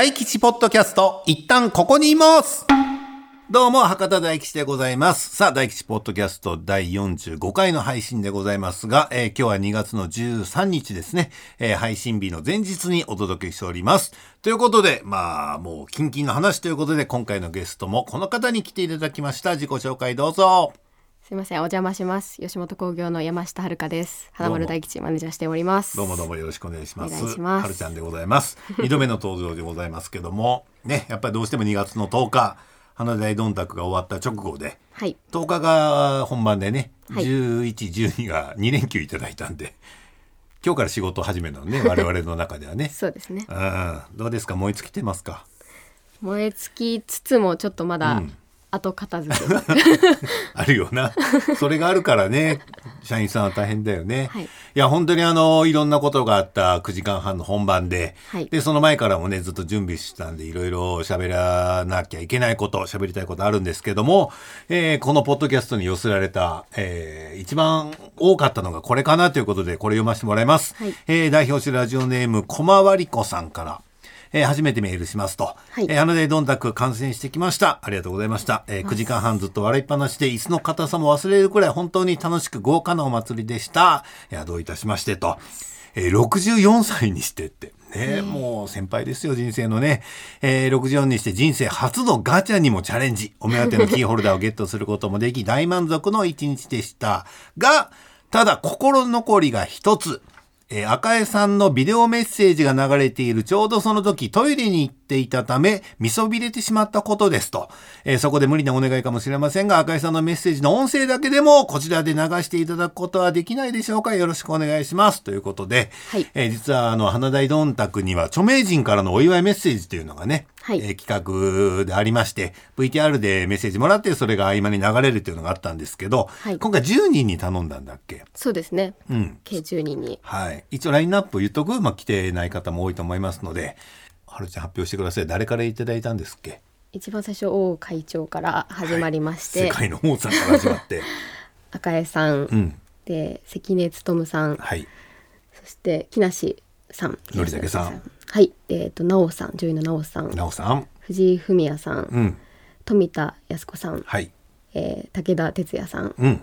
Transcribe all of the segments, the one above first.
大吉ポッドキャスト、一旦ここにいますどうも、博多大吉でございます。さあ、大吉ポッドキャスト第45回の配信でございますが、えー今日は2月の13日ですね、えー配信日の前日にお届けしております。ということで、まあ、もう、キンキンの話ということで、今回のゲストもこの方に来ていただきました。自己紹介どうぞ。すいません。お邪魔します。吉本興業の山下遥です。花丸大吉マネージャーしております。どうもどうもよろしくお願いします。はるちゃんでございます。二度目の登場でございますけども、ね、やっぱりどうしても2月の10日、花大どんたくが終わった直後で、はい。10日が本番でね、はい。11、12が2連休いただいたんで、今日から仕事始めるのね、我々の中ではね。そうですね。うん、どうですか？燃え尽きてますか？燃え尽きつつもちょっとまだうん後片付け、あるよな。それがあるからね、社員さんは大変だよね。はいいや、本当にあの、いろんなことがあった9時間半の本番で、はいで、その前からもね、ずっと準備してたんで、いろいろ喋らなきゃいけないこと、喋りたいことあるんですけども、えーこのポッドキャストに寄せられた、えー一番多かったのがこれかなということで、これ読ませてもらいます。はいえー代表してラジオネーム、こまわりこさんから、えー初めてメールしますと。はいえー花でどんたく観戦してきました。ありがとうございました。えー9時間半ずっと笑いっぱなしで、椅子の硬さも忘れるくらい本当に楽しく豪華なお祭りでした。いや、どういたしましてと。えー64歳にしてって。ね、もう先輩ですよ、人生のね。えー64にして人生初のガチャにもチャレンジ。お目当てのキーホルダーをゲットすることもでき、大満足の一日でした。が、ただ心残りが一つ。えー赤江さんのビデオメッセージが流れている。ちょうどその時トイレに行っていたため見そびれてしまったことですと、えーそこで無理なお願いかもしれませんが赤江さんのメッセージの音声だけでもこちらで流していただくことはできないでしょうか。よろしくお願いします。ということで、はい。えー実はあの花大どんたくには著名人からのお祝いメッセージというのがね、はい。えー企画でありまして VTR でメッセージもらってそれが合間に流れるというのがあったんですけど、はい。今回10人に頼んだんだっけ？そうですね、うん。計10人に。はい。一応ラインナップ言っとく、まあ、来てない方も多いと思いますので、はるちゃん発表してください。誰からいただいたんですっけ？一番最初王会長から始まりまして、世界の王さんから始まって。赤江さん、うん。で関根勤さんはい。そして木梨さんのりたけさんはいえっ、と直さん女優の直さんなおさん。藤井フミヤさん、うん。富田靖子さん、はい。えー武田鉄矢さんうん。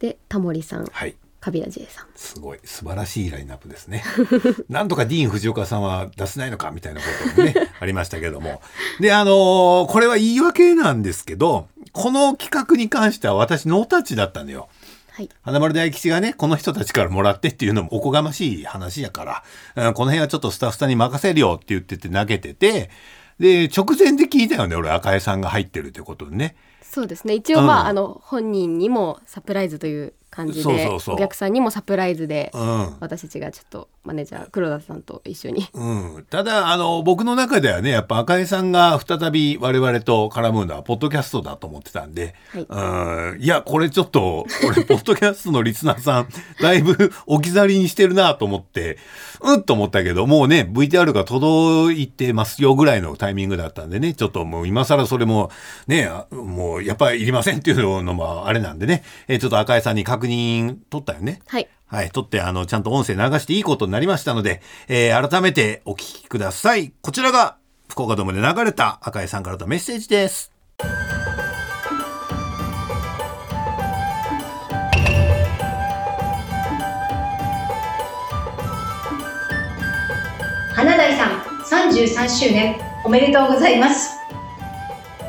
でタモリさんはい。カビラ J さんすごい素晴らしいラインナップですね。なんとかディーン・藤岡さんは出せないのかみたいなこともね ありましたけども。で、あのーこれは言い訳なんですけど、この企画に関しては私ノータッチだったのよ。はい花丸大吉がね、この人たちからもらってっていうのもおこがましい話やから、うんこの辺はちょっとスタッフさんに任せるよって言ってて投げてて、で、直前で聞いたよね、俺、赤江さんが入ってるってことでね。そうですね一応まあ,、うんあの本人にもサプライズという感じでそうそうそう。お客さんにもサプライズで、うん。私たちがちょっとマネージャー黒田さんと一緒に。うん、ただあの僕の中ではねやっぱ赤井さんが再び我々と絡むのはポッドキャストだと思ってたんで、はい。うん。いやこれちょっと俺ポッドキャストのリスナーさんだいぶ置き去りにしてるなと思ってうんと思ったけどもうね VTR が届いてますよぐらいのタイミングだったんでねちょっともう今更それもねあもうやっぱりいりませんっていうのもあれなんでね、えーちょっと赤井さんに確認取ったよね。はいはい。撮って、あの、ちゃんと音声流していいことになりましたので、えー改めてお聞きください。こちらが、福岡ドームで流れた赤井さんからのメッセージです。花大さん33周年おめでとうございます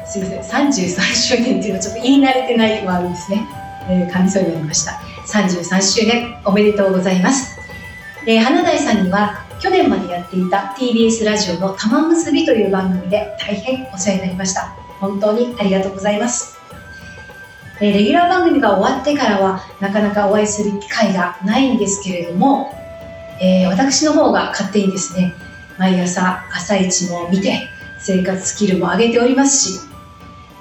すみません33周年っていうのはちょっと言い慣れてないワードですね、えー、噛みそうになりました。33周年おめでとうございます、えー、花大さんには去年までやっていた TBS ラジオの玉結びという番組で大変お世話になりました。本当にありがとうございます。えーレギュラー番組が終わってからはなかなかお会いする機会がないんですけれども、えー私の方が勝手にですね毎朝朝一も見て生活スキルも上げておりますし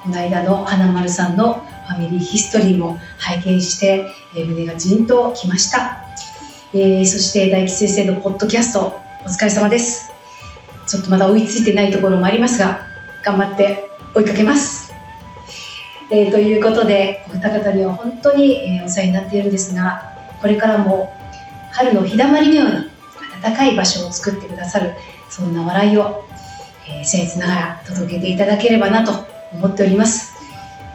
この間の花丸さんのファミリーヒストリーも拝見して、え胸がじんときました、えーそして大吉先生のポッドキャストお疲れ様です。ちょっとまだ追いついてないところもありますが頑張って追いかけます、えーということでお二方には本当に、えお世話になっているんですがこれからも春の日だまりのように暖かい場所を作ってくださるそんな笑いを、えー、僭越ながら届けていただければなと思っております。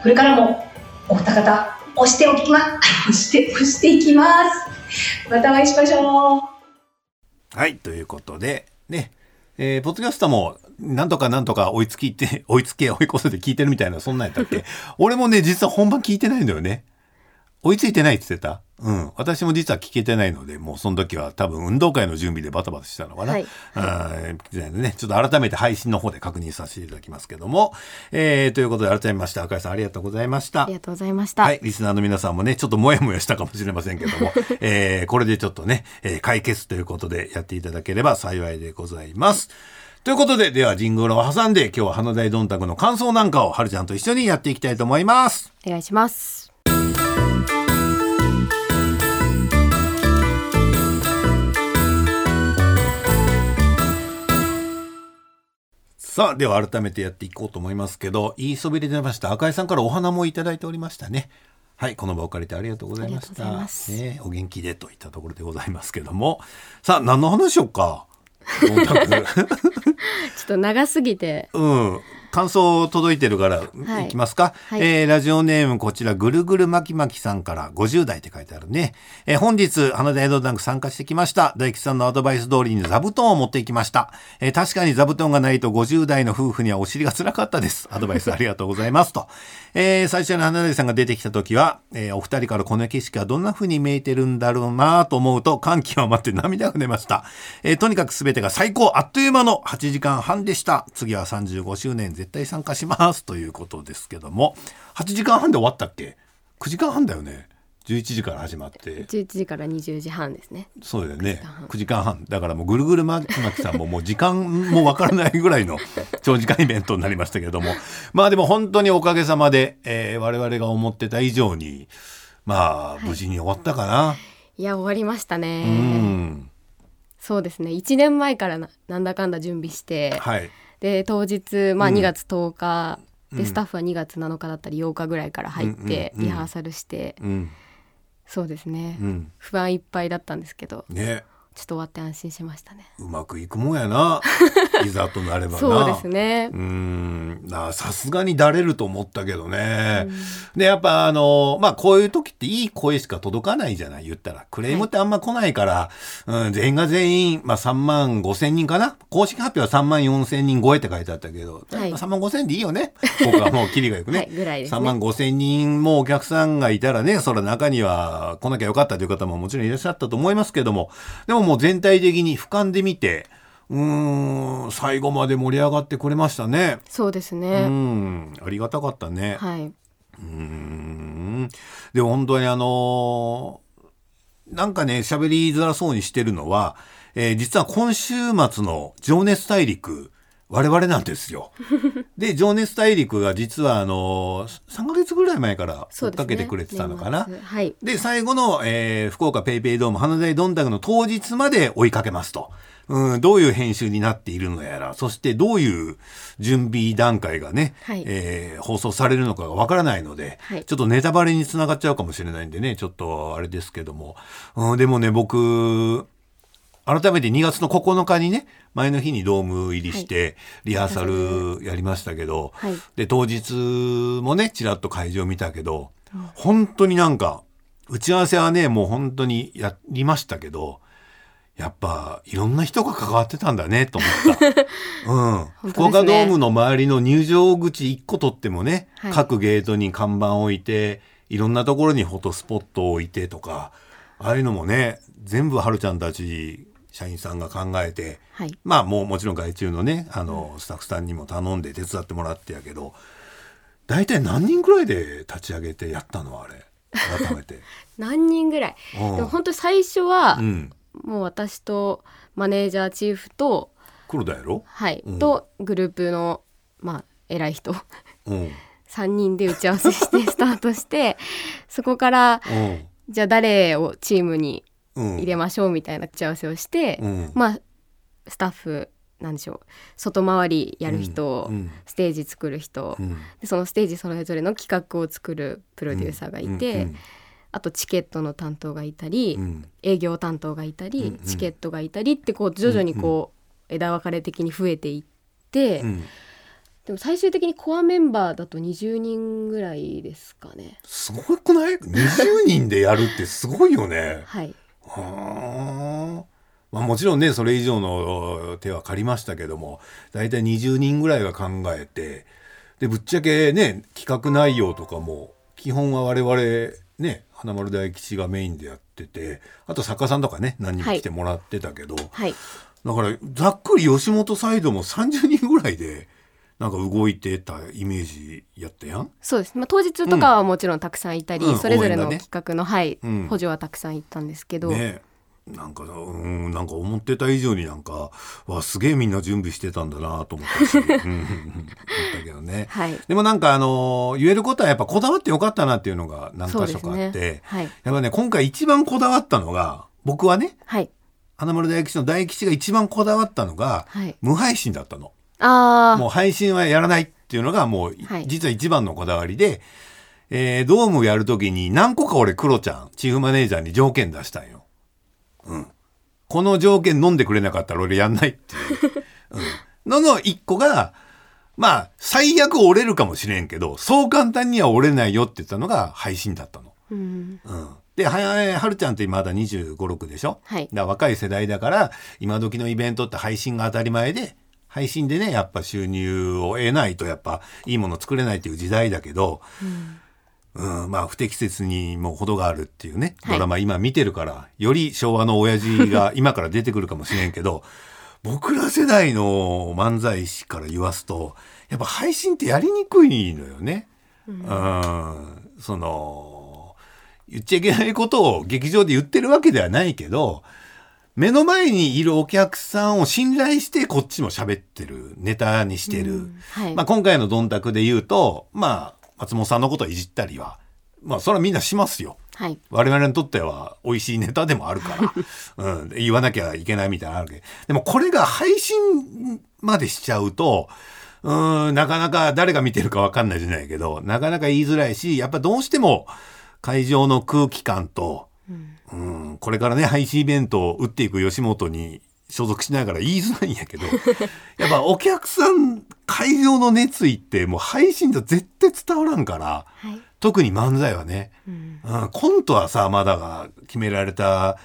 これからもお二方押しておきま押して押していきます。またお会いしましょう。はいということでねえー、ポッドキャストも、なんとかなんとか追いつきって、追いつけ、追い越せて聞いてるみたいな、そんなんやったっけ？俺もね、実は本番聞いてないんだよね。追いついてないって言ってた？うん。私も実は聞けてないので、もうその時は多分運動会の準備でバタバタしたのかな？はい。ね、ちょっと改めて配信の方で確認させていただきますけども。えー、ということで改めまして、赤井さんありがとうございました。ありがとうございました。はい。リスナーの皆さんもね、ちょっともやもやしたかもしれませんけども、えー、これでちょっとね、えー、解決ということでやっていただければ幸いでございます。ということで、ではジングルを挟んで、今日は花大どんたくの感想なんかをはるちゃんと一緒にやっていきたいと思います。お願いします。さあ、では改めてやっていこうと思いますけど、言いそびれてました。赤井さんからお花もいただいておりましたね。はい、この場を借りてありがとうございました。ね、お元気でといったところでございますけども。さあ、何の話しよ うか。ちょっと長すぎて。うん。感想届いてるから、い、きますか、はい、えー、ラジオネームこちらぐるぐるまきまきさんから50代って書いてあるね、えー、本日花田江戸ダンク参加してきました。大吉さんのアドバイス通りに座布団を持っていきました、えー、確かに座布団がないと50代の夫婦にはお尻が辛かったです。アドバイスありがとうございますと、えー、最初に花田さんが出てきた時は、えー、お二人からこの景色はどんな風に見えてるんだろうなと思うと感極まって涙が出ました、えー、とにかく全てが最高。あっという間の8時間半でした。次は35周年絶対参加しますということですけども8時間半で終わったっけ？9時間半だよね。11時から始まって。11時から20時半ですね。そうだよね。9時間半。だからもうぐるぐるまきさんももう時間もわからないぐらいの 長時間イベントになりましたけれども。まあでも本当におかげさまで、えー、我々が思ってた以上にまあ無事に終わったかな、はい、いや終わりましたね。うん。そうですね。1年前からななんだかんだ準備して、はい、で当日、まあ、2月10日、うん、でスタッフは2月7日だったり8日ぐらいから入ってリハーサルして、うん、そうですね、不安いっぱいだったんですけど、ね、ちょっと終わって安心しましたね。うまくいくもんやな。いざとなればな。そうですね。うん。さすがにだれると思ったけどね、でやっぱあのまあこういう時っていい声しか届かないじゃない言ったら。クレームってあんま来ないから、はい、うん、全員が全員、まあ、3万5千人かな。公式発表は3万4千人超えって書いてあったけど、はい、3万5千でいいよね。僕はもうキリがよくね。はい、ぐらいですね。3万5千人もお客さんがいたらねそれ中には来なきゃよかったという方ももちろんいらっしゃったと思いますけども。でももう全体的に俯瞰で見てうん最後まで盛り上がってくれましたね。そうですね。うんありがたかったね。はい。うんで本当にあのー、なんかね喋りづらそうにしてるのは、えー、実は今週末の「情熱大陸」我々なんですよ。で、情熱大陸が実はあの3か月ぐらい前から追っかけてくれてたのかな。で、ねはい、最後の、えー、福岡ペイペイドーム花大どんたくの当日まで追いかけますと。うん、どういう編集になっているのやら、そしてどういう準備段階がね、はい、えー、放送されるのかがわからないので、はい、ちょっとネタバレにつながっちゃうかもしれないんでね、ちょっとあれですけども。うん、でもね、僕、改めて2月の9日にね、前の日にドーム入りして、リハーサルやりましたけど、はい、で、当日もね、ちらっと会場見たけど、本当になんか、打ち合わせはね、もう本当にやりましたけど、やっぱいろんな人が関わってたんだねと思った。うん。福岡ドームの周りの入場口1個取ってもね、はい、各ゲートに看板を置いて、いろんなところにフォトスポットを置いてとか、ああいうのもね、全部はるちゃんたち社員さんが考えて、はい、まあもうもちろん外注のねあのスタッフさんにも頼んで手伝ってもらってやけど大体何人ぐらいで立ち上げてやったのあれ？改めて。何人ぐらい？でも本当最初は、うん、もう私とマネージャーチーフと黒田やろ？はい、うん、とグループのまあ偉い人、うん、3人で打ち合わせしてスタートしてそこから、じゃあ誰をチームに入れましょうみたいな打ち合わせをして、うん、まあスタッフなんでしょう。外回りやる人、うん、ステージ作る人、うん、でそのステージそれぞれの企画を作るプロデューサーがいて、あとチケットの担当がいたり、営業担当がいたり、チケットがいたりってこう徐々にこう、枝分かれ的に増えていって。でも最終的にコアメンバーだと20人ぐらいですかね。すごくない ?20 人でやるってすごいよね。はいはあ。まあ、もちろんねそれ以上の手は借りましたけども大体20人ぐらいが考えてでぶっちゃけね企画内容とかも基本は我々ね花丸大吉がメインでやっててあと作家さんとかね何人も来てもらってたけど、はい、だからざっくり吉本サイドも30人ぐらいでなんか動いてたイメージやったやん？そうです、まあ、当日とかはもちろんたくさんいたり、うん、それぞれの企画の、ね、はい、うん、補助はたくさんいったんですけど、ね、なんかうんなんか思ってた以上になんかわすげえみんな準備してたんだなと思ったし、うん、思ったけどね、はい、でもなんかあの言えることはやっぱこだわってよかったなっていうのが何箇所かあって、ね。はい、やっぱね今回一番こだわったのが僕はね、はい、花丸大吉の大吉が一番こだわったのが、はい、無配信だったの。あもう配信はやらないっていうのがもう、実は一番のこだわりで、えー、ドームやるときに何個か俺クロちゃんチーフマネージャーに条件出したんよ。うん。この条件飲んでくれなかったら俺やんないっていう。うん。のの一個が、まあ、最悪折れるかもしれんけど、そう簡単には折れないよって言ったのが配信だったの。うん。うん。で、はや、はるちゃんってまだ25、6でしょ？はい。だ若い世代だから、今時のイベントって配信が当たり前で、配信でね、やっぱ収入を得ないと、やっぱいいもの作れないっていう時代だけど、うんうん、まあ不適切にも程があるっていうね、ドラマ今見てるから、より昭和の親父が 今から出てくるかもしれんけど、僕ら世代の漫才師から言わすと、やっぱ配信ってやりにくいのよね。うん、うんその、言っちゃいけないことを劇場で言ってるわけではないけど、目の前にいるお客さんを信頼してこっちも喋ってる、ネタにしてる。うんはい、まあ今回のドンタクで言うと、まあ松本さんのことをいじったりは、まあ、それはみんなしますよ。はい、我々にとっては美味しいネタでもあるから、うん、言わなきゃいけないみたいなのあるけど、でもこれが配信までしちゃうと、うん、なかなか誰が見てるかわかんないじゃないけど、なかなか言いづらいし、やっぱどうしても会場の空気感と、うん、うん。これからね、配信イベントを打っていく吉本に所属しながら言いづらいんやけど、やっぱお客さん、会場の熱意ってもう配信じゃ絶対伝わらんから、はい、特に漫才はね、うん、うん、コントはさ、まだが決められた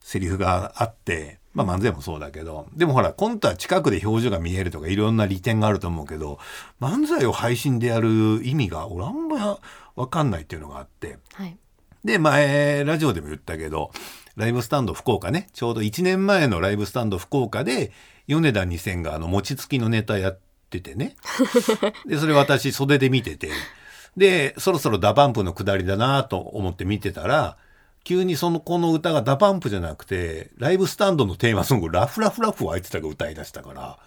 セリフがあって、まあ漫才もそうだけど、でもほら、コントは近くで表情が見えるとかいろんな利点があると思うけど、漫才を配信でやる意味が俺あんまわかんないっていうのがあって、はい、で、前、ラジオでも言ったけど、ライブスタンド福岡ね、ちょうど1年前のライブスタンド福岡で、米田2000があの、餅つきのネタやっててね。で、それ私袖で見てて、で、そろそろ DA PUMP の下りだなと思って見てたら、急にその子の歌が DA PUMP じゃなくて、ライブスタンドのテーマソング、ラフラフラフをあいつらが歌い出したから、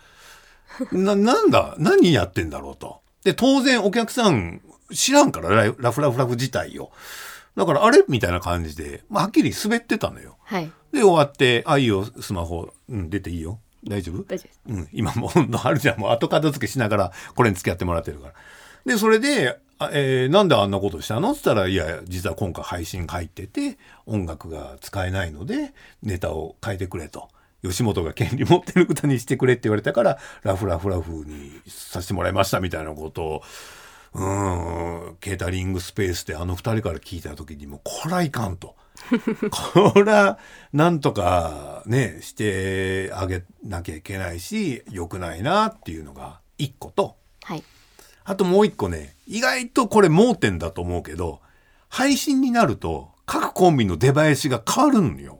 な、なんだ？何やってんだろうと。で、当然お客さん知らんからラ、ラフラフラフ自体を。だからあれみたいな感じで、まあ、はっきり滑ってたのよ。はい。で、終わって、あ、いいよ、スマホ、うん、出ていいよ。大丈夫？大丈夫うん、今もう、はるちゃんも後片付けしながら、これに付き合ってもらってるから。で、それで、あえー、なんであんなことしたの？って言ったら、いや、実は今回配信入ってて、音楽が使えないので、ネタを変えてくれと。吉本が権利持ってる歌にしてくれって言われたから、ラフラフラフにさせてもらいましたみたいなことを、うんケータリングスペースであの2人から聞いた時にもこらいかんと こらなんとかねしてあげなきゃいけないし良くないなっていうのが1個と、はい、あともう1個ね意外とこれ盲点だと思うけど配信になると各コンビの出囃子が変わるんよ。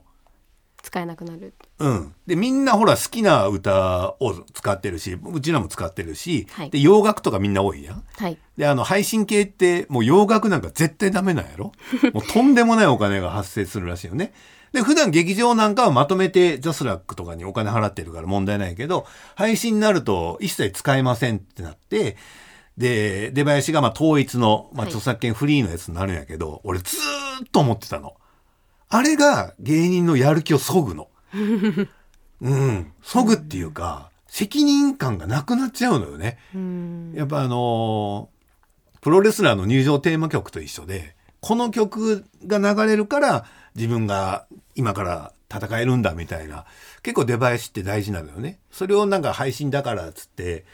使えなくなる。うん。で、みんなほら好きな歌を使ってるし、うちらも使ってるし、はい、で、洋楽とかみんな多いやん。はい。で、あの、配信系ってもう洋楽なんか絶対ダメなんやろ？もうとんでもないお金が発生するらしいよね。で、普段劇場なんかはまとめてジャスラックとかにお金払ってるから問題ないけど、配信になると一切使えませんってなって、で、出囃子がまあ統一の、まあ、著作権フリーのやつになるんやけど、はい、俺ずーっと思ってたの。あれが芸人のやる気をそぐの。うん。そぐっていうか、責任感がなくなっちゃうのよね。やっぱあのー、プロレスラーの入場テーマ曲と一緒で、この曲が流れるから自分が今から戦えるんだみたいな結構出囃子って大事なのよねそれをなんか配信だからっつって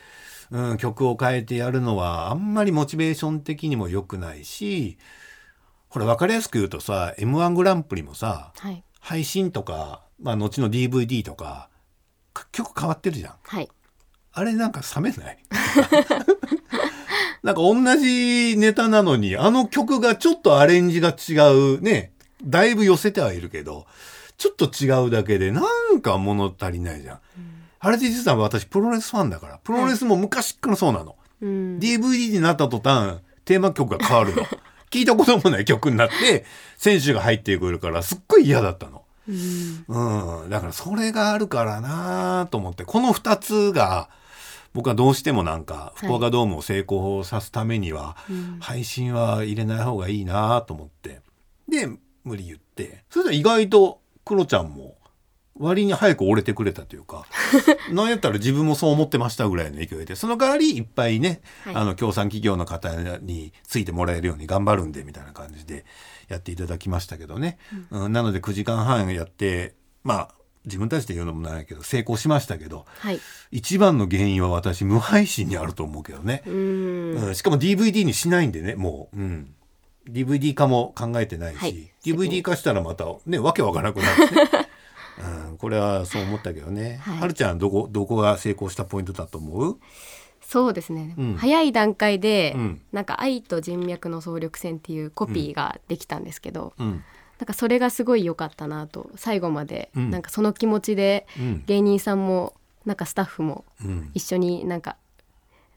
うん、曲を変えてやるのはあんまりモチベーション的にも良くないしほら分かりやすく言うとさ m 1グランプリもさ、はい、配信とか、まあ、後の DVD とか曲変わってるじゃん、はい、あれなんか冷めない？なんか同じネタなのにあの曲がちょっとアレンジが違うねだいぶ寄せてはいるけどちょっと違うだけでなんか物足りないじゃん。うんあれで実は私プロレスファンだから、プロレスも昔からそうなの。うん、DVD になった途端、テーマ曲が変わるの。聞いたこともない曲になって、選手が入ってくるから、すっごい嫌だったの。うん、うん、だからそれがあるからなと思って、この2つが、僕はどうしてもなんか福岡ドームを成功さすためには、配信は入れない方がいいなと思って。で無理言って。それで意外とクロちゃんも割に早く折れてくれたというか なんやったら自分もそう思ってましたぐらいの勢いでその代わりいっぱいね、はい、あの協賛企業の方についてもらえるように頑張るんでみたいな感じでやっていただきましたけどね、うん、なので9時間半やってまあ自分たちで言うのもないけど成功しましたけど、はい、一番の原因は私無配信にあると思うけどね。うん、しかも DVD にしないんでねもう、うん、DVD 化も考えてないし、はい、DVD 化したらまたねわけわからなくなって、ね。うん、これはそう思ったけどね、はい、はるちゃんどこどこが成功したポイントだと思う？そうですね、うん、早い段階で、うん、なんか「愛と人脈の総力戦」っていうコピーができたんですけど、うん、なんかそれがすごい良かったなと最後まで、うん、なんかその気持ちで芸人さんもなんかスタッフも一緒になんか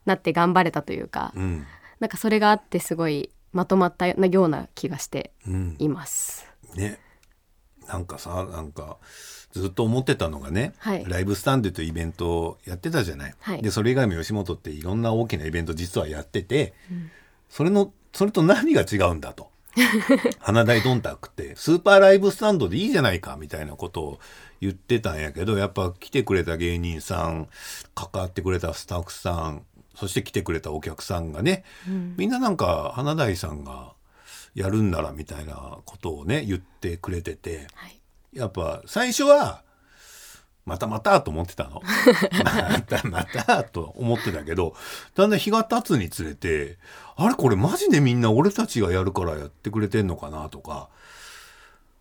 なって頑張れたというか、うん、なんかそれがあってすごいまとまったような気がしています。ねなんかさなんかずっと思ってたのがね、はい、ライブスタンドというイベントをやってたじゃない。はい、でそれ以外も吉本っていろんな大きなイベント実はやってて、うん、それのそれと何が違うんだと。花大どんたくってスーパーライブスタンドでいいじゃないかみたいなことを言ってたんやけどやっぱ来てくれた芸人さん関わってくれたスタッフさんそして来てくれたお客さんがね、うん、みんななんか花大さんがやるんならみたいなことをね言ってくれてて、はい、やっぱ最初はまたまたと思ってたの。またまたと思ってたけど、だんだん日が経つにつれて、あれこれマジでみんな俺たちがやるからやってくれてんのかなとか、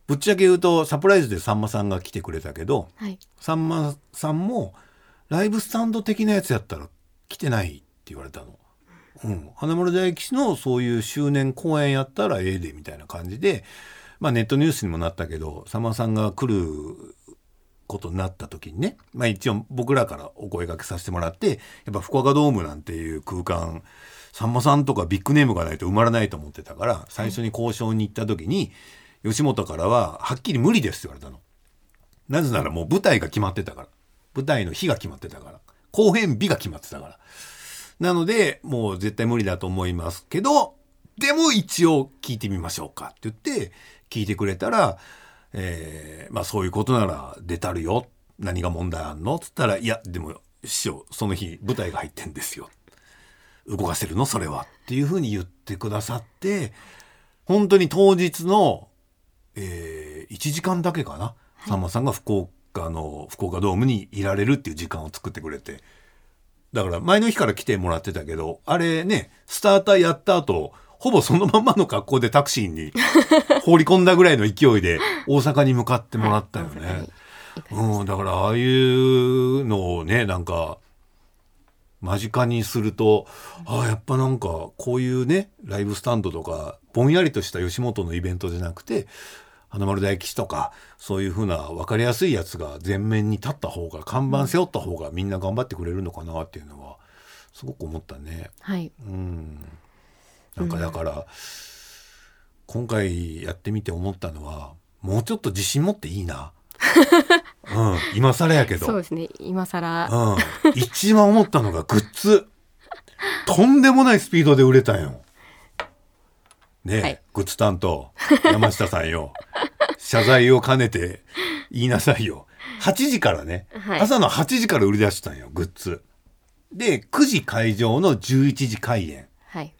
ぶっちゃけ言うとサプライズでさんまさんが来てくれたけど、はい、さんまさんもライブスタンド的なやつやったら来てないって言われたの。うん、花丸大吉のそういう周年公演やったらええでみたいな感じで、まあ、ネットニュースにもなったけどさんまさんが来ることになった時にね、まあ、一応僕らからお声がけさせてもらってやっぱ福岡ドームなんていう空間さんまさんとかビッグネームがないと埋まらないと思ってたから最初に交渉に行った時に吉本からははっきり無理ですって言われたの。なぜならもう舞台が決まってたから舞台の日が決まってたから後編日が決まってたから。なので、もう絶対無理だと思いますけど、でも一応聞いてみましょうかって言って、聞いてくれたら、えー、まあそういうことなら出たるよ。何が問題あんの？つったら、いや、でも師匠、その日舞台が入ってんですよ。動かせるの？それは。っていうふうに言ってくださって、本当に当日の、えー、1時間だけかな？はい、さんまさんが福岡の福岡ドームにいられるっていう時間を作ってくれて、だから前の日から来てもらってたけど、あれね、スターターやった後、ほぼそのままの格好でタクシーに 放り込んだぐらいの勢いで大阪に向かってもらったよ ね。うん、だからああいうのをね、なんか、間近にすると、ああ、やっぱなんか、こういうね、ライブスタンドとか、ぼんやりとした吉本のイベントじゃなくて、花丸大吉とかそういうふうな分かりやすいやつが前面に立った方が看板背負った方がみんな頑張ってくれるのかなっていうのはすごく思ったね。はい、うんなんかだから、うん、今回やってみて思ったのはもうちょっと自信持っていいな。うん、今更やけど。そうですね、今更。うん。一番思ったのがグッズ。とんでもないスピードで売れたんよ。ね、はい、グッズ担当山下さんよ。謝罪を兼ねて言いなさいよ。8時からね、はい、朝の8時から売り出したんよグッズ。で9時会場の11時開演、はい、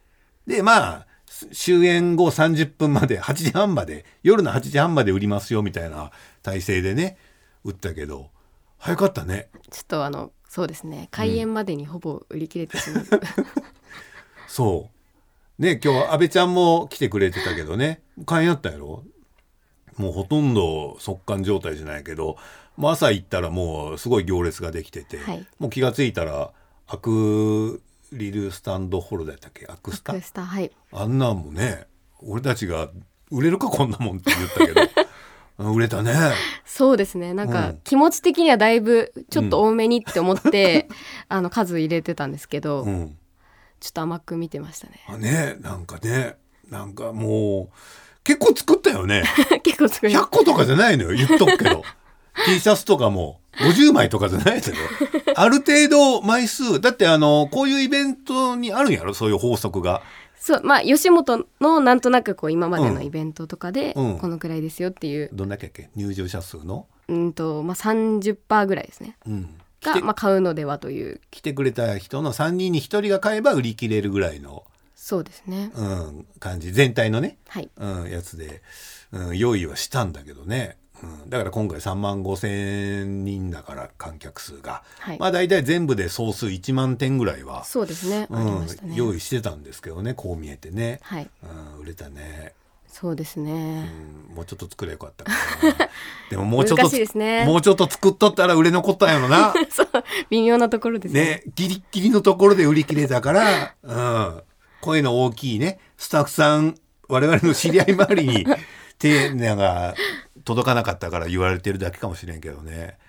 でまあ終演後30分まで8時半まで夜の8時半まで売りますよみたいな体制でね売ったけど早かったね。ちょっとあのそうですね。開演までにほぼ売り切れてしまう、うん、そうね今日阿部ちゃんも来てくれてたけどね。開演あったやろ？もうほとんど速乾状態じゃないけどもう朝行ったらもうすごい行列ができてて、はい、もう気が付いたらアクリルスタンドホルダーだっけ？アクスタ？はい、あんなんもね俺たちが売れるかこんなもんって言ったけど 売れたね。そうですね。なんか気持ち的にはだいぶちょっと多めにって思って、うん、あの数入れてたんですけど、うん、ちょっと甘く見てましたね。あねなんかねなんかもう結構作ったよね。結構作り100個とかじゃないのよ言っとくけど。T シャツとかも50枚とかじゃないけど。ある程度枚数だってあのこういうイベントにあるんやろ？そういう法則が。そうまあ吉本のなんとなくこう今までのイベントとかでこのくらいですよっていう、うん、どんだけっけ？入場者数の？うんとまあ30%ぐらいですね、うん、が、まあ、買うのではという。来てくれた人の3人に1人が買えば売り切れるぐらいのそうですね、うん、感じ。全体のね、はい。うん、やつで、うん、用意はしたんだけどね。うん、だから今回3万5千人だから観客数が、はい、まあ大体全部で総数1万点ぐらいはそうですね,、うん、ね用意してたんですけどねこう見えてね、はい。うん、売れたねそうですね、うん、もうちょっと作ればよかったかな。でももうちょっと、ね、もうちょっと作っとったら売れ残ったんやろな。そう微妙なところですね。ねギリギリのところで売り切れたから、うん、声の大きいねスタッフさん我々の知り合い周りに 手なんか届かなかったから言われてるだけかもしれんけどね。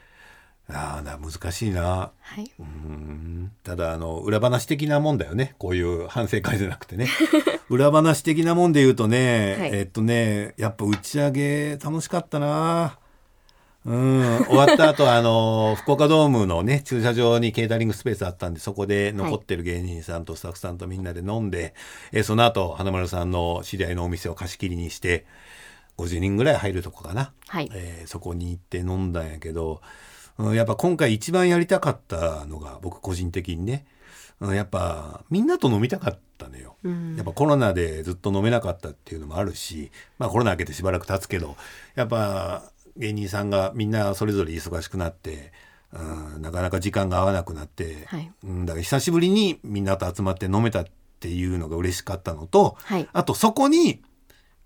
ああ難しいな、はい、うん。ただあの裏話的なもんだよね。こういう反省会じゃなくてね。裏話的なもんで言うとね、はい、えっとねやっぱ打ち上げ楽しかったな。うん。終わった後あの 福岡ドームのね駐車場にケータリングスペースあったんでそこで残ってる芸人さんとスタッフさんとみんなで飲んで、はい、えその後花丸さんの知り合いのお店を貸し切りにして50人ぐらい入るとこかな、はい。えー、そこに行って飲んだんやけど、うん、やっぱ今回一番やりたかったのが僕個人的にね、うん、やっぱみんなと飲みたかったのよ、うん、やっぱコロナでずっと飲めなかったっていうのもあるしまあコロナ明けてしばらく経つけどやっぱ芸人さんがみんなそれぞれ忙しくなって、うん、なかなか時間が合わなくなって、はい、うん、だから久しぶりにみんなと集まって飲めたっていうのが嬉しかったのと、はい、あとそこに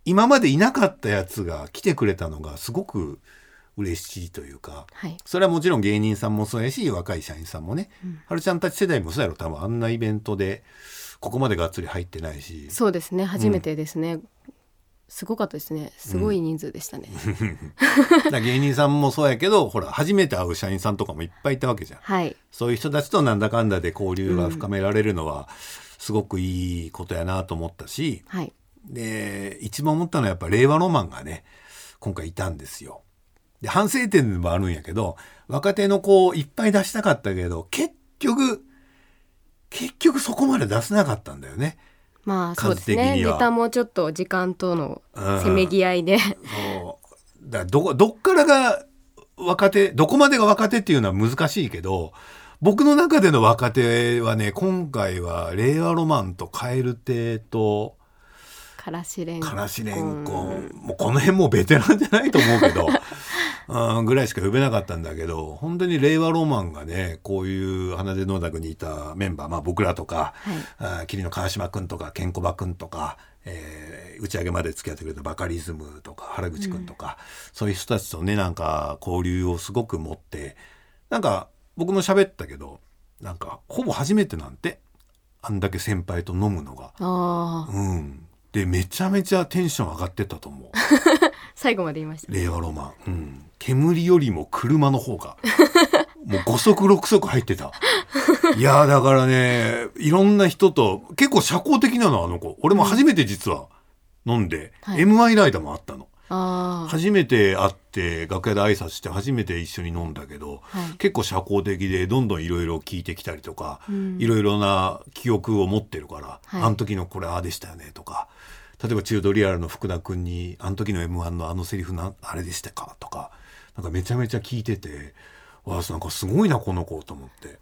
今までいなかったやつが来てくれたのがすごく嬉しいというか、はい、それはもちろん芸人さんもそうやし若い社員さんもね、うん、はるちゃんたち世代もそうやろ。多分あんなイベントでここまでがっつり入ってないし。そうですね。初めてですね、うん、すごかったですね。すごい人数でしたね、うん、芸人さんもそうやけどほら初めて会う社員さんとかもいっぱいいたわけじゃん、はい、そういう人たちとなんだかんだで交流が深められるのは、すごくいいことやなと思ったし、はい。で一番思ったのはやっぱ令和ロマンがね今回いたんですよ。で反省点でもあるんやけど若手の子いっぱい出したかったけど結局結局そこまで出せなかったんだよね。まあそうですね。ネタもちょっと時間とのせめぎ合いで、うん、そう。だどどっからが若手どこまでが若手っていうのは難しいけど僕の中での若手はね今回は令和ロマンと蛙亭とからしれんこん。もうこの辺もうベテランじゃないと思うけど。うんぐらいしか呼べなかったんだけど本当に令和ロマンがねこういう花で農楽にいたメンバー、まあ、僕らとか、はい、あ桐野川島君とかケンコバ君とか、えー、打ち上げまで付き合ってくれたバカリズムとか原口君とか、うん、そういう人たちとねなんか交流をすごく持ってなんか僕も喋ったけどなんかほぼ初めてなんてあんだけ先輩と飲むのが。うん、でめちゃめちゃテンション上がってたと思う 最後まで言いました、令和ロマン、うん、煙よりも車の方が もう5足6足入ってた。いやだからねいろんな人と結構社交的なのあの子。俺も初めて実は飲んで、うんはい、MI ライダーもあったの。初めて会って楽屋で挨拶して初めて一緒に飲んだけど、はい、結構社交的でどんどんいろいろ聞いてきたりとかいろいろな記憶を持ってるから、はい、あの時のこれああでしたよねとか例えば中ドリアルの福田君に「あの時の m 1のあのセリフなあれでしたか?」とかなんかめちゃめちゃ聞いててわあなんかすごいなこの子と思って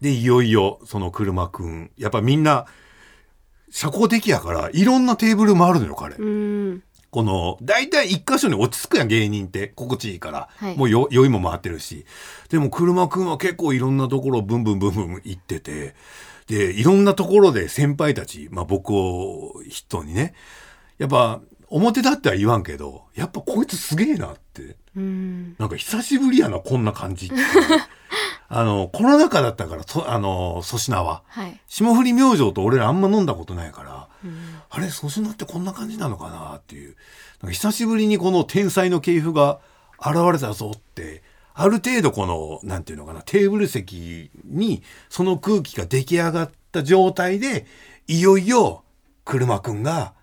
でいよいよその車くんやっぱみんな社交的やからいろんなテーブルもあるのよ彼。うんこの大体一箇所に落ち着くやん芸人って。心地いいから、はい。もうよ酔いも回ってるし。でも車くんは結構いろんなところブンブンブンブン行ってて。でいろんなところで先輩たち、まあ、僕を筆頭にね。やっぱ表立っては言わんけどやっぱこいつすげえなって。うん。なんか久しぶりやなこんな感じって あのコロナ禍だったからそあの粗品は。はい。霜降り明星と俺らあんま飲んだことないから。うん。あれ粗品ってこんな感じなのかなっていう。なんか久しぶりにこの天才の系譜が現れたぞってある程度このなんていうのかなテーブル席にその空気が出来上がった状態でいよいよ車くんが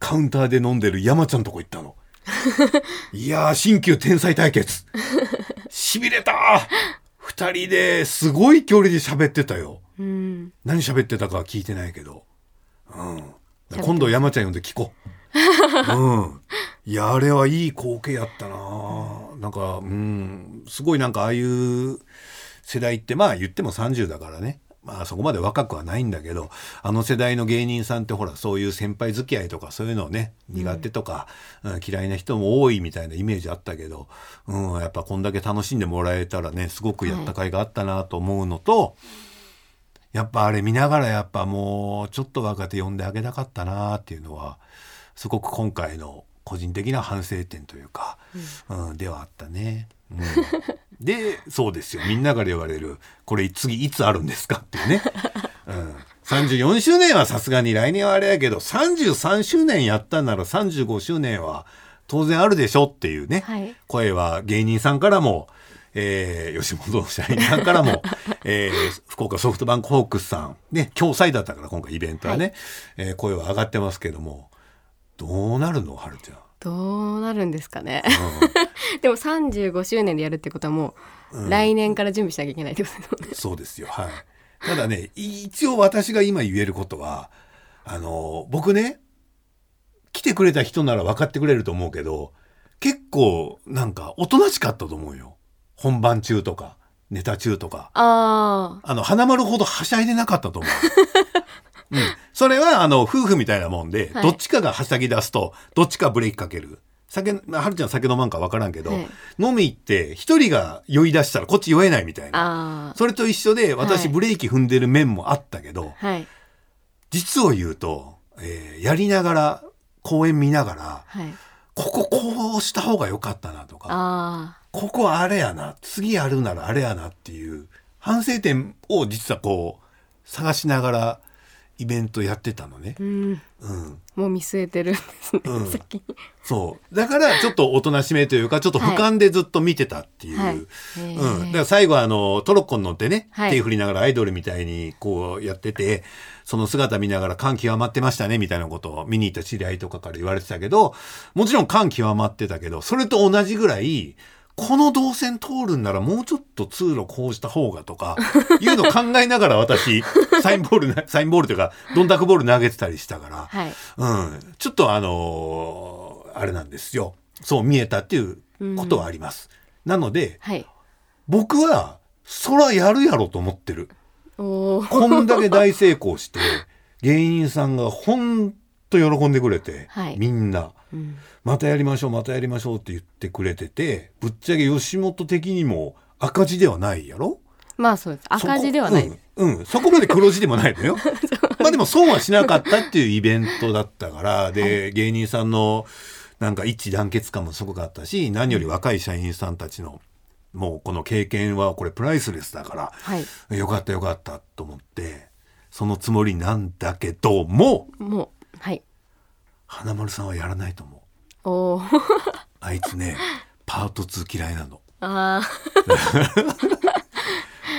カウンターで飲んでる山ちゃんとこ行ったの。いやー新旧天才対決。しびれた二人ですごい距離で喋ってたよ。うん。何喋ってたかは聞いてないけど、うん、今度山ちゃん呼んで聞こう、うん、いやあれはいい光景やったな。なんかうん。すごいなんかああいう世代ってまあ言っても30だからねまあそこまで若くはないんだけどあの世代の芸人さんってほらそういう先輩付き合いとかそういうのをね苦手とか、うん嫌いな人も多いみたいなイメージあったけど、うん、やっぱこんだけ楽しんでもらえたらねすごくやった甲斐があったなと思うのと、やっぱあれ見ながらやっぱもうちょっと若手呼んであげたかったなっていうのはすごく今回の個人的な反省点というか、うんではあったね。うん、でそうですよ。みんなから言われる。これ次いつあるんですかっていうね。うん。34周年はさすがに来年はあれやけど33周年やったんなら35周年は当然あるでしょっていうね、はい。声は芸人さんからも、えー吉本の社員さんからも、えー福岡ソフトバンクホークスさん、ね、共催だったから今回イベントはね、えー声は上がってますけども、どうなるのはるちゃん。どうなるんですかねう でも35周年でやるってことはもう、来年から準備しなきゃいけないってことですよねんそうですよ。はい。ただね、一応私が今言えることは、あの、僕ね、来てくれた人なら分かってくれると思うけど、結構なんかおとなしかったと思うよ。本番中とか、ネタ中とか。ああの、花丸ほどはしゃいでなかったと思う。うん。それは、あの、夫婦みたいなもんで、はい。どっちかがはしゃぎ出すと、どっちかブレーキかける。酒、まあはるちゃん酒飲まんかわからんけど、はい。飲み行って、一人が酔い出したらこっち酔えないみたいあな。あそれと一緒で、私はい。ブレーキ踏んでる面もあったけど、はい。実を言うと、えーやりながら、公演見ながら、はい。こここうした方が良かったなとか、あここあれやな次やるならあれやなっていう反省点を実はこう探しながらイベントやってたのね。あ。うん。うん、もう見据えてるんですね、うん。先に。そう。だからちょっとおとなしめというかちょっと俯瞰でずっと見てたっていう、はい。うん、だから最後はあのトロッコに乗ってね、はい。手振りながらアイドルみたいにこうやっててその姿見ながら感極まってましたねみたいなことを見に行った知り合いとかから言われてたけどもちろん感極まってたけどそれと同じぐらいこの動線通るんならもうちょっと通路こうした方がとか いうのを考えながら私 サインボールなサインボールというかどんたくボール投げてたりしたから、はい。うん、ちょっとあのーあれなんですよ。そう見えたっていうことはあります。なのではい。僕はそらやるやろと思ってる。こんだけ大成功して 芸人さんがほんと喜んでくれて、はい。みんなうん。またやりましょうまたやりましょうって言ってくれててぶっちゃけ吉本的にも赤字ではないやろ？まあそうです。赤字ではない。うん、うん。そこまで黒字でもないのよ。まあでも損はしなかったっていうイベントだったからで、芸人さんのなんか一致団結感もすごかったし何より若い社員さんたちのもうこの経験はこれプライスレスだから、はい。よかったよかったと思ってそのつもりなんだけどももうはい花丸さんはやらないと思う。おおあいつねパート2嫌いなの。あ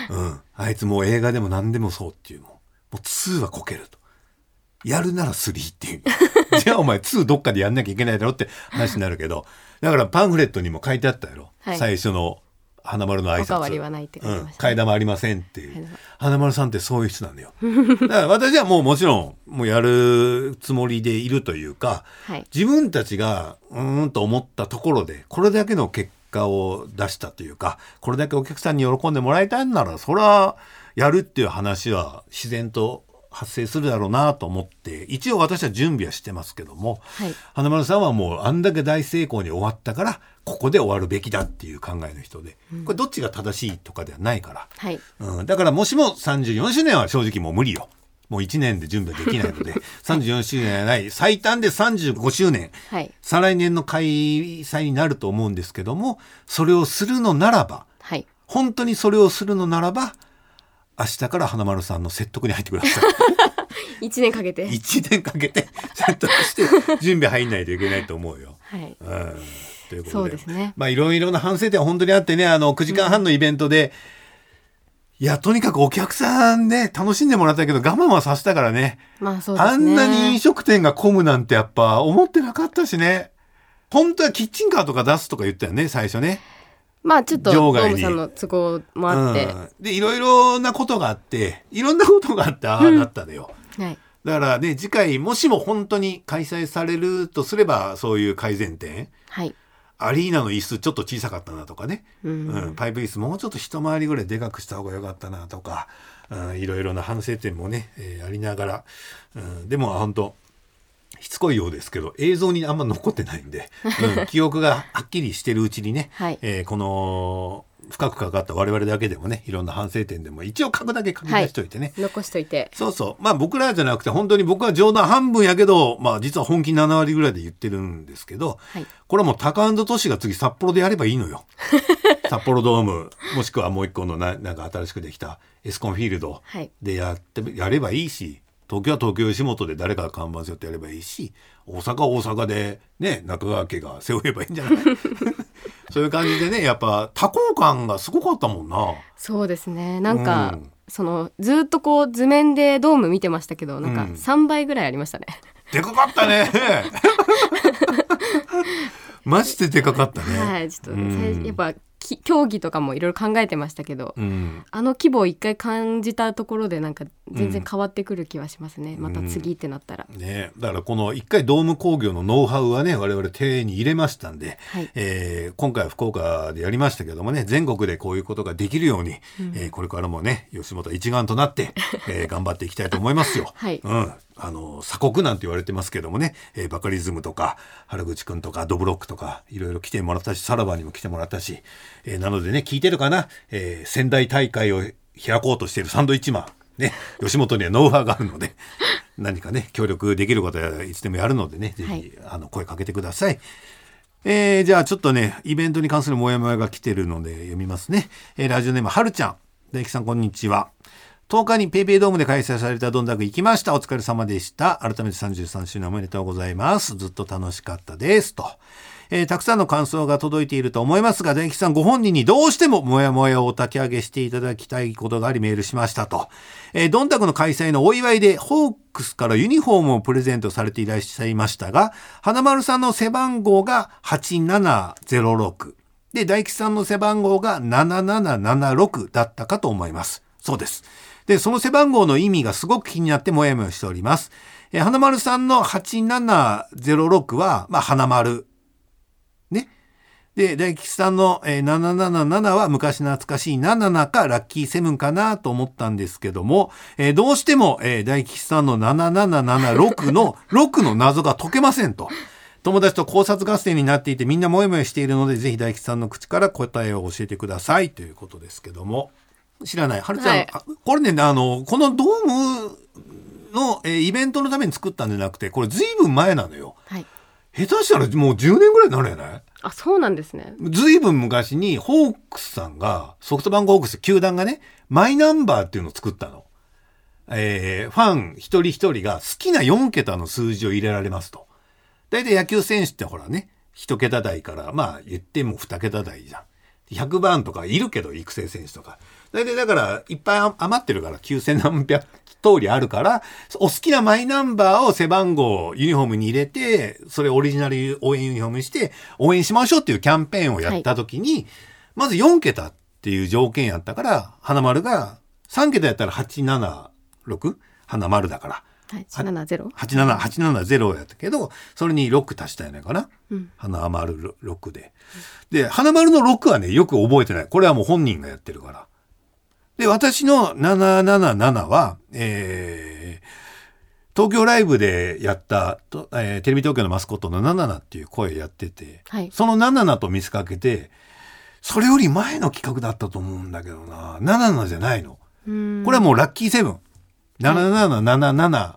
うん。あいつもう映画でも何でもそうっていうもう2はこけると。やるなら3っていう。じゃあお前2どっかでやんなきゃいけないだろって話になるけど。だからパンフレットにも書いてあったやろ、はい。最初の花丸の挨拶。おりはないって書いてましたね。うん、替え玉ありませんっていう、はい花丸さんってそういう人なんだよだから私はもうもちろんもうやるつもりでいるというかはい。自分たちがうーんと思ったところでこれだけの結果を出したというかこれだけお客さんに喜んでもらいたいんならそれはやるっていう話は自然と発生するだろうなと思って一応私は準備はしてますけども、はい、花丸さんはもうあんだけ大成功に終わったからここで終わるべきだっていう考えの人で、これどっちが正しいとかではないから、はい。うん、だからもしも34周年は正直もう無理よ。もう1年で準備はできないので34周年はない最短で35周年、はい、再来年の開催になると思うんですけどもそれをするのならば、はい、本当にそれをするのならば明日から花丸さんの説得に入ってください。1年かけて。1年かけて説得して準備入んないといけないと思うよ。はい、うんということでそうですねまあいろいろな反省点は本当にあってねあの9時間半のイベントで、うんいや、とにかくお客さんね、楽しんでもらったけど、我慢はさせたからね。まあそうですね。あんなに飲食店が混むなんてやっぱ思ってなかったしね。本当はキッチンカーとか出すとか言ったよね、最初ね。まあちょっと、ドームさんの都合もあって。うん、で、いろいろなことがあって、いろんなことがあって、ああなったのよ。うん、はい。だからね、次回、もしも本当に開催されるとすれば、そういう改善点。はい。アリーナの椅子ちょっと小さかったなとかね、うん、うん、パイプ椅子もうちょっと一回りぐらいでかくした方が良かったなとか、うん、いろいろな反省点もね、えー、ありながら、うん、でも本当しつこいようですけど映像にあんま残ってないんで、うん、記憶がはっきりしてるうちにね、はい、えー、この深くかかった我々だけでもねいろんな反省点でも一応書くだけ書き出しといてね、はい、残しといて。そうそう。まあ僕らじゃなくて本当に僕は冗談半分やけどまあ実は本気7割ぐらいで言ってるんですけど、はい、これはもうタカアンドトシが次札幌でやればいいのよ。札幌ドームもしくはもう一個のななんか新しくできたエスコンフィールドでやって、やればいいし東京は東京吉本で誰かが看板背負ってやればいいし大阪は大阪でね中川家が背負えばいいんじゃない？そういう感じでねやっぱ多幸感がすごかったもんな。そうですねなんか、うん、そのずっとこう図面でドーム見てましたけどなんか3倍ぐらいありましたね。うん、でかかったね マジででかかったね。はい、ちょっと、うん、やっぱ競技とかもいろいろ考えてましたけど、うん、あの規模を一回感じたところでなんか全然変わってくる気はしますね、うん、また次ってなったら、ね、だからこの一回ドーム工業のノウハウはね我々手に入れましたんで、はい、えー、今回は福岡でやりましたけどもね全国でこういうことができるように、うん、えー、これからもね吉本一丸となって、えー、頑張っていきたいと思いますよ。はい、うんあの鎖国なんて言われてますけどもね、えー、バカリズムとか原口くんとかドブロックとかいろいろ来てもらったしさらばにも来てもらったし、えー、なのでね聞いてるかな、えー、仙台大会を開こうとしているサンドイッチマン。ね、吉本にはノウハウがあるので。何かね協力できることはいつでもやるのでね。ぜひ、はい、あの声かけてください。えー、じゃあちょっとねイベントに関するモヤモヤが来てるので読みますね。えー、ラジオネームはるちゃん。大樹さんこんにちは。10日に PayPay ドームで開催されたどんだく行きました。お疲れ様でした。改めて33周年おめでとうございます。ずっと楽しかったです。と。えー、たくさんの感想が届いていると思いますが、大吉さんご本人にどうしてもモヤモヤをお焚き上げしていただきたいことがありメールしましたと。えー、どんたくの開催のお祝いでホークスからユニフォームをプレゼントされていらっしゃいましたが、花丸さんの背番号が8706。で、大吉さんの背番号が7776だったかと思います。そうです。で、その背番号の意味がすごく気になってもやもやしております。え花丸さんの8706は、まあ、花丸ねで、大吉さんの、え、777は昔懐かしい77かラッキーセブンかなと思ったんですけども、えー、どうしても、えー、大吉さんの7776の 6の謎が解けませんと。友達と考察合戦になっていてみんなもやもやしているので、ぜひ大吉さんの口から答えを教えてくださいということですけども。知らない。はるちゃん、はい、これね、あの、このドームの、えー、イベントのために作ったんじゃなくて、これずいぶん前なのよ。はい。下手したらもう10年ぐらいになるやない？あ、そうなんですね。ずいぶん昔にホークスさんが、ソフトバンクホークス球団がね、マイナンバーっていうのを作ったの。えー、ファン一人一人が好きな4桁の数字を入れられますと。大体野球選手ってほらね、一桁台から、まあ言っても二桁台じゃん。100番とかいるけど、育成選手とか。大体だから、いっぱい余ってるから、9000何百通りあるから、お好きなマイナンバーを背番号、ユニフォームに入れて、それオリジナル応援ユニフォームにして、応援しましょうっていうキャンペーンをやった時に、はい、まず4桁っていう条件やったから、花丸が3桁やったら876花丸だから。870? 870やったけど、それに6足したやないかな？うん、花丸6で。で、花丸の6はね、よく覚えてない。これはもう本人がやってるから。で、私の777は、えー、東京ライブでやったと、えー、テレビ東京のマスコットの77っていう声やってて、はい、その77と見せかけて、それより前の企画だったと思うんだけどな、77じゃないの。これはもうラッキーセブン。7777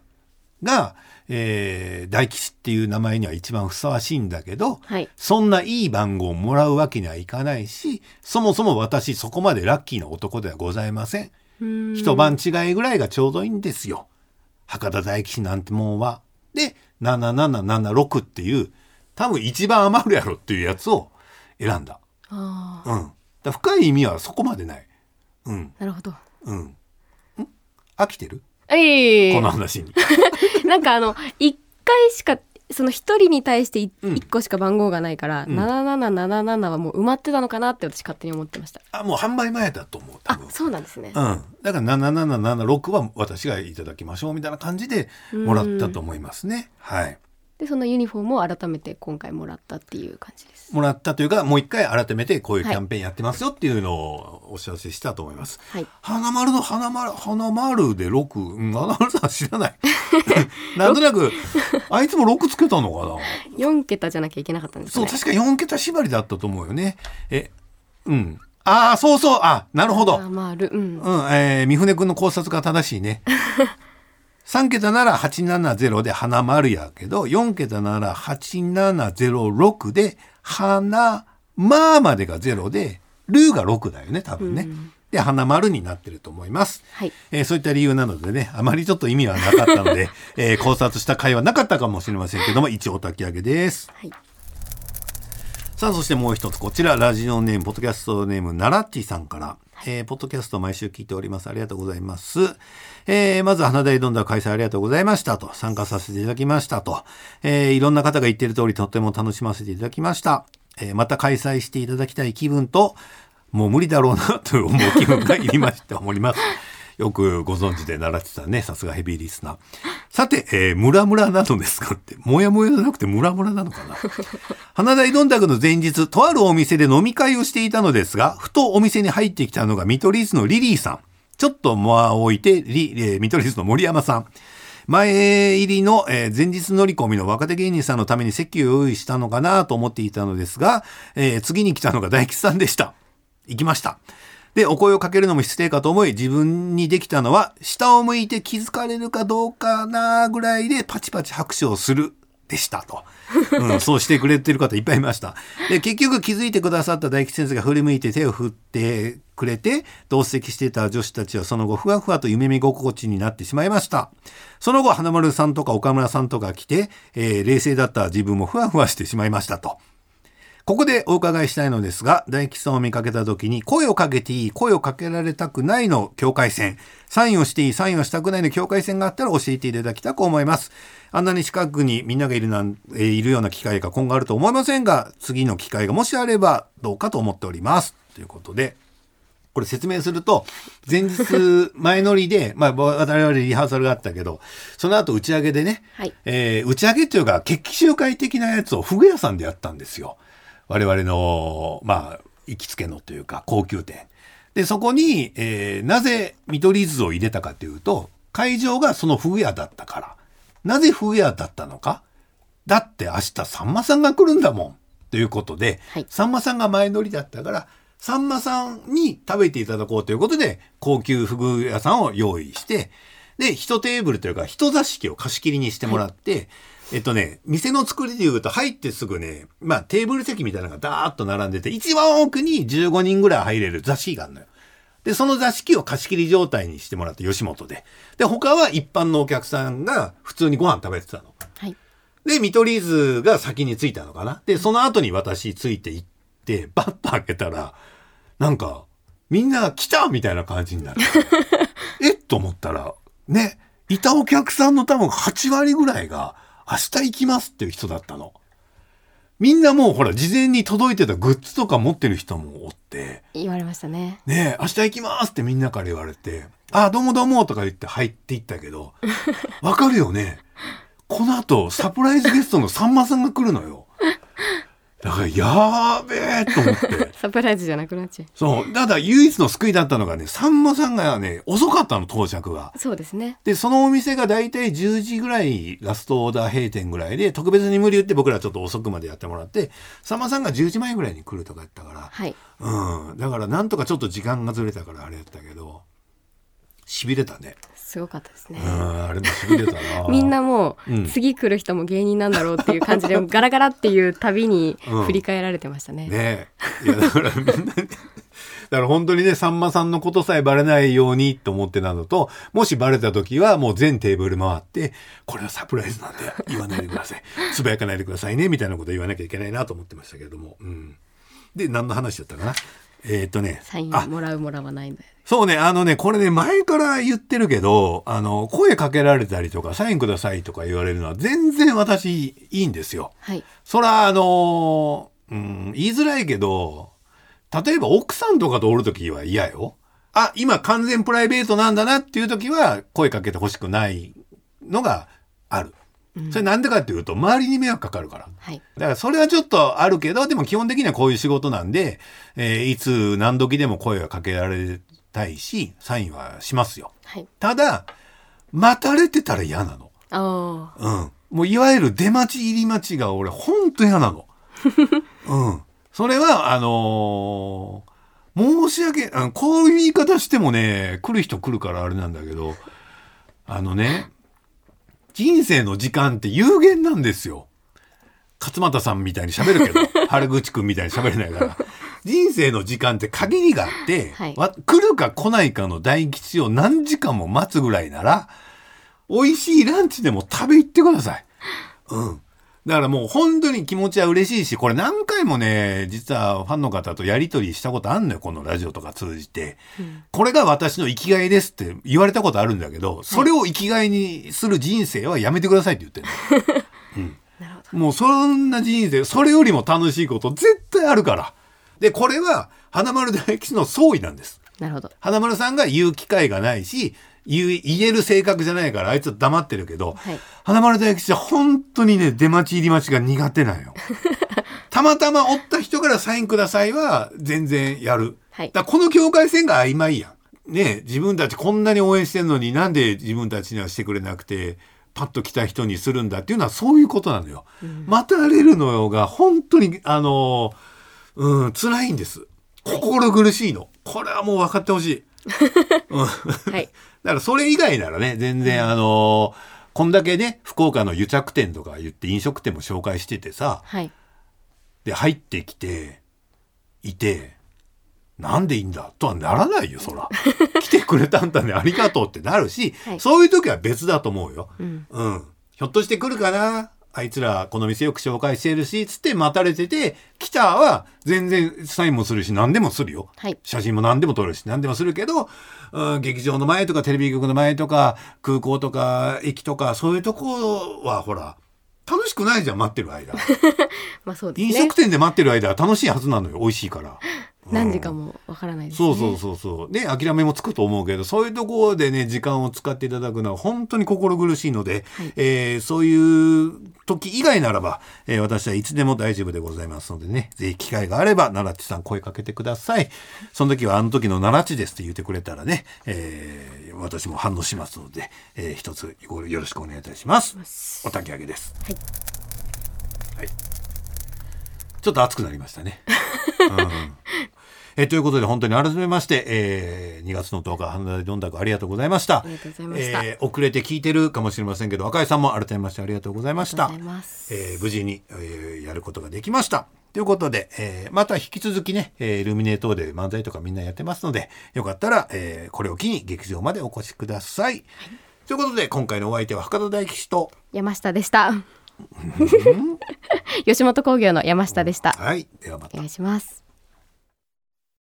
が、えー、大吉っていう名前には一番ふさわしいんだけど、はい、そんないい番号をもらうわけにはいかないしそもそも私そこまでラッキーな男ではございません。一晩違いぐらいがちょうどいいんですよ。博多大吉なんてもんは。で7776っていう多分一番余るやろっていうやつを選んだ。うん、だ深い意味はそこまでない。うん、なるほど。うん、飽きてる？えこの話に。なんかあの一回しかその一人に対して一個しか番号がないから、うん、7777はもう埋まってたのかなって私勝手に思ってました。あもう販売前だと思うあそうなんですね。うん。だから7776は私がいただきましょうみたいな感じでもらったと思いますね。はいでそのユニフォームを改めて今回もらったっていう感じです。もらったというかもう一回改めてこういうキャンペーンやってますよっていうのをお知らせしたと思います、はい、花丸の花丸花丸で6、うん、花丸さん知らない。なんとなくあいつも6つけたのかな？4桁じゃなきゃいけなかったんです、ね、そう確か4桁縛りだったと思うよね。えうん。ああそうそう。あなるほど、まるうん、うん、えー、三船君の考察が正しいね 3桁なら870で花丸やけど、4桁なら8706で花まあまでが0で、ルーが6だよね、多分ね。うんで、花丸になってると思います。はい、えー、そういった理由なのでね、あまりちょっと意味はなかったので、えー、考察した回はなかったかもしれませんけども、一応お焚き上げです。はい、さあ、そしてもう一つ、こちら、ラジオネーム、ポッドキャストネーム、ナラッチさんから、えー、ポッドキャスト毎週聞いております。ありがとうございます。えー、まず、花大どんだ開催ありがとうございましたと、参加させていただきましたと、えー、いろんな方が言ってる通りとっても楽しませていただきました。えー、また開催していただきたい気分と、もう無理だろうなと思う気分がいりまして思います。よくご存知で習ってたね。さすがヘビーリスナー。さて、えー、ムラムラなのですかって、もやもやじゃなくてムラムラなのかな。花大どんたくの前日、とあるお店で飲み会をしていたのですが、ふとお店に入ってきたのが見取り図のリリーさん。ちょっと間を置いて、リ、えー、見取り図の森山さん。前入りの、えー、前日乗り込みの若手芸人さんのために席を用意したのかなと思っていたのですが、えー、次に来たのが大吉さんでした。行きました。で、お声をかけるのも失礼かと思い、自分にできたのは、下を向いて気づかれるかどうかなぐらいでパチパチ拍手をするでしたと。うん、そうしてくれてる方いっぱいいました。で、結局気づいてくださった大吉先生が振り向いて手を振ってくれて、同席してた女子たちはその後ふわふわと夢見心地になってしまいました。その後、花丸さんとか岡村さんとか来て、えー、冷静だった自分もふわふわしてしまいましたと。ここでお伺いしたいのですが、大吉さんを見かけた時に、声をかけていい、声をかけられたくないの境界線、サインをしていい、サインをしたくないの境界線があったら教えていただきたく思います。あんなに近くにみんながいるなん、えいるような機会が今後あると思いませんが、次の機会がもしあればどうかと思っております。ということで、これ説明すると、前日前乗りで、まあ我々リハーサルがあったけど、その後打ち上げでね、はい、えー、打ち上げっていうか決起集会的なやつをフグ屋さんでやったんですよ。我々の、まあ、行きつけのというか、高級店。で、そこに、えー、なぜ見取り図を入れたかというと、会場がそのフグ屋だったから。なぜフグ屋だったのかだって明日さんまさんが来るんだもん。ということで、はい、さんまさんが前乗りだったから、さんまさんに食べていただこうということで、高級フグ屋さんを用意して、で、一テーブルというか、一座敷を貸し切りにしてもらって、はいえっとね、店の作りで言うと入ってすぐね、まあテーブル席みたいなのがダーッと並んでて、一番奥に15人ぐらい入れる座敷があるのよ。で、その座敷を貸し切り状態にしてもらって、吉本で。で、他は一般のお客さんが普通にご飯食べてたの。はい。で、見取り図が先に着いたのかな。で、その後に私ついて行って、バッと開けたら、なんか、みんな来たみたいな感じになる。えっと思ったら、ね、いたお客さんの多分8割ぐらいが、明日行きますっていう人だったの。みんなもうほら、事前に届いてたグッズとか持ってる人もおって。言われましたね。ねえ、明日行きますってみんなから言われて、あ、どうもどうもとか言って入っていったけど、わかるよね。この後、サプライズゲストのさんまさんが来るのよ。だからやべえと思って。サプライズじゃなくなっちゃう。そう。ただ唯一の救いだったのがねさんまさんがね遅かったの到着が。そうですね。でそのお店が大体10時ぐらいラストオーダー閉店ぐらいで特別に無理言って僕らちょっと遅くまでやってもらってさんまさんが10時前ぐらいに来るとかやったから、はい。うん、だからなんとかちょっと時間がずれたからあれやったけどしびれたねすごかったですね。うんあれもしびれたな。みんなもう、うん。次来る人も芸人なんだろうっていう感じで ガラガラっていうたびにうん。振り返られてましたね。ねえ。いやだからみんなに だから本当にねさんまさんのことさえバレないようにと思ってなのともしバレた時はもう全テーブル回ってこれはサプライズなんで言わないでください。つぶやかないでくださいねみたいなこと言わなきゃいけないなと思ってましたけれども、うん、で何の話だったかな？えーっとねサインあもらうもらわないんだよ。そうね、あのね、これね、前から言ってるけど、あの、声かけられたりとか、サインくださいとか言われるのは、全然私、いいんですよ。はい。そら、あの、うん、言いづらいけど、例えば奥さんとかとおるときは嫌よ。あ、今完全プライベートなんだなっていうときは、声かけてほしくないのがある。それなんでかっていうと、周りに迷惑かかるから。はい。だからそれはちょっとあるけど、でも基本的にはこういう仕事なんで、えーいつ何時でも声がかけられたいし、サインはしますよ。はい。ただ、待たれてたら嫌なの。ああ。うん。もういわゆる出待ち入り待ちが俺ほんと嫌なの。うん。それは、あのー申し訳、あのこういう言い方してもね、来る人来るからあれなんだけど、あのね、人生の時間って有限なんですよ。勝俣さんみたいに喋るけど、原口くんみたいに喋れないから。人生の時間って限りがあって、はいわ来るか来ないかの大吉を何時間も待つぐらいなら、美味しいランチでも食べ行ってください。うん。だからもう本当に気持ちは嬉しいし、これ何回もね、実はファンの方とやりとりしたことあんのよ、このラジオとか通じて。これが私の生きがいですって言われたことあるんだけど、それを生きがいにする人生はやめてくださいって言ってるの。なるほもうそんな人生、それよりも楽しいこと絶対あるから。で、これは花丸大吉の総意なんです。ど。なるほど。花丸さんが言う機会がないし、言える性格じゃないからあいつは黙ってるけど、はい花丸大吉は本当にね、出待ち入り待ちが苦手なんよ。たまたまおった人からサインくださいは全然やる。はいだこの境界線が曖昧やん。ね自分たちこんなに応援してんのになんで自分たちにはしてくれなくて、パッと来た人にするんだっていうのはそういうことなのよ。待たれるのが本当に、あの、うん、辛いんです。心苦しいの。これはもう分かってほしい。はい。だからそれ以外ならね、全然あのこんだけね、福岡の癒着店とか言って飲食店も紹介しててさ、はい。で、入ってきて、いて、なんでいいんだとはならないよ、そら。来てくれたんだね、ありがとうってなるし、はいそういう時は別だと思うよ。うん。うん。ひょっとして来るかな？あいつらこの店よく紹介してるし、つって待たれてて、来たは全然サインもするし何でもするよ。はい写真も何でも撮るし何でもするけど、うん、劇場の前とかテレビ局の前とか空港とか駅とかそういうとこはほら、楽しくないじゃん、待ってる間。まあそうですね飲食。店で待ってる間は楽しいはずなのよ、美味しいから。何時かもわからないですね。そうそうそうそう。ね、諦めもつくと思うけど、そういうところでね、時間を使っていただくのは本当に心苦しいので、はいえーそういう時以外ならば、えー私はいつでも大丈夫でございますのでね、ぜひ機会があれば、奈良地さん声かけてください。その時はあの時の奈良地ですって言ってくれたらね、えー私も反応しますので、えー一つごよろしくお願いいたします。お焚き上げです。はい。はい。ちょっと熱くなりましたね。うんえーということで本当に改めまして、えー2月の10日花田どんたくありがとうございました。ありがとうございましたえー遅れて聞いてるかもしれませんけど赤井さんも改めましてありがとうございましたえー無事に、えーやることができました。ということで、えーまた引き続きね、えールミネ等で漫才とかみんなやってますのでよかったら、えーこれを機に劇場までお越しください。ということで今回のお相手は博多大吉と山下でした。吉本興業の山下でした。はいではまたお。願いします。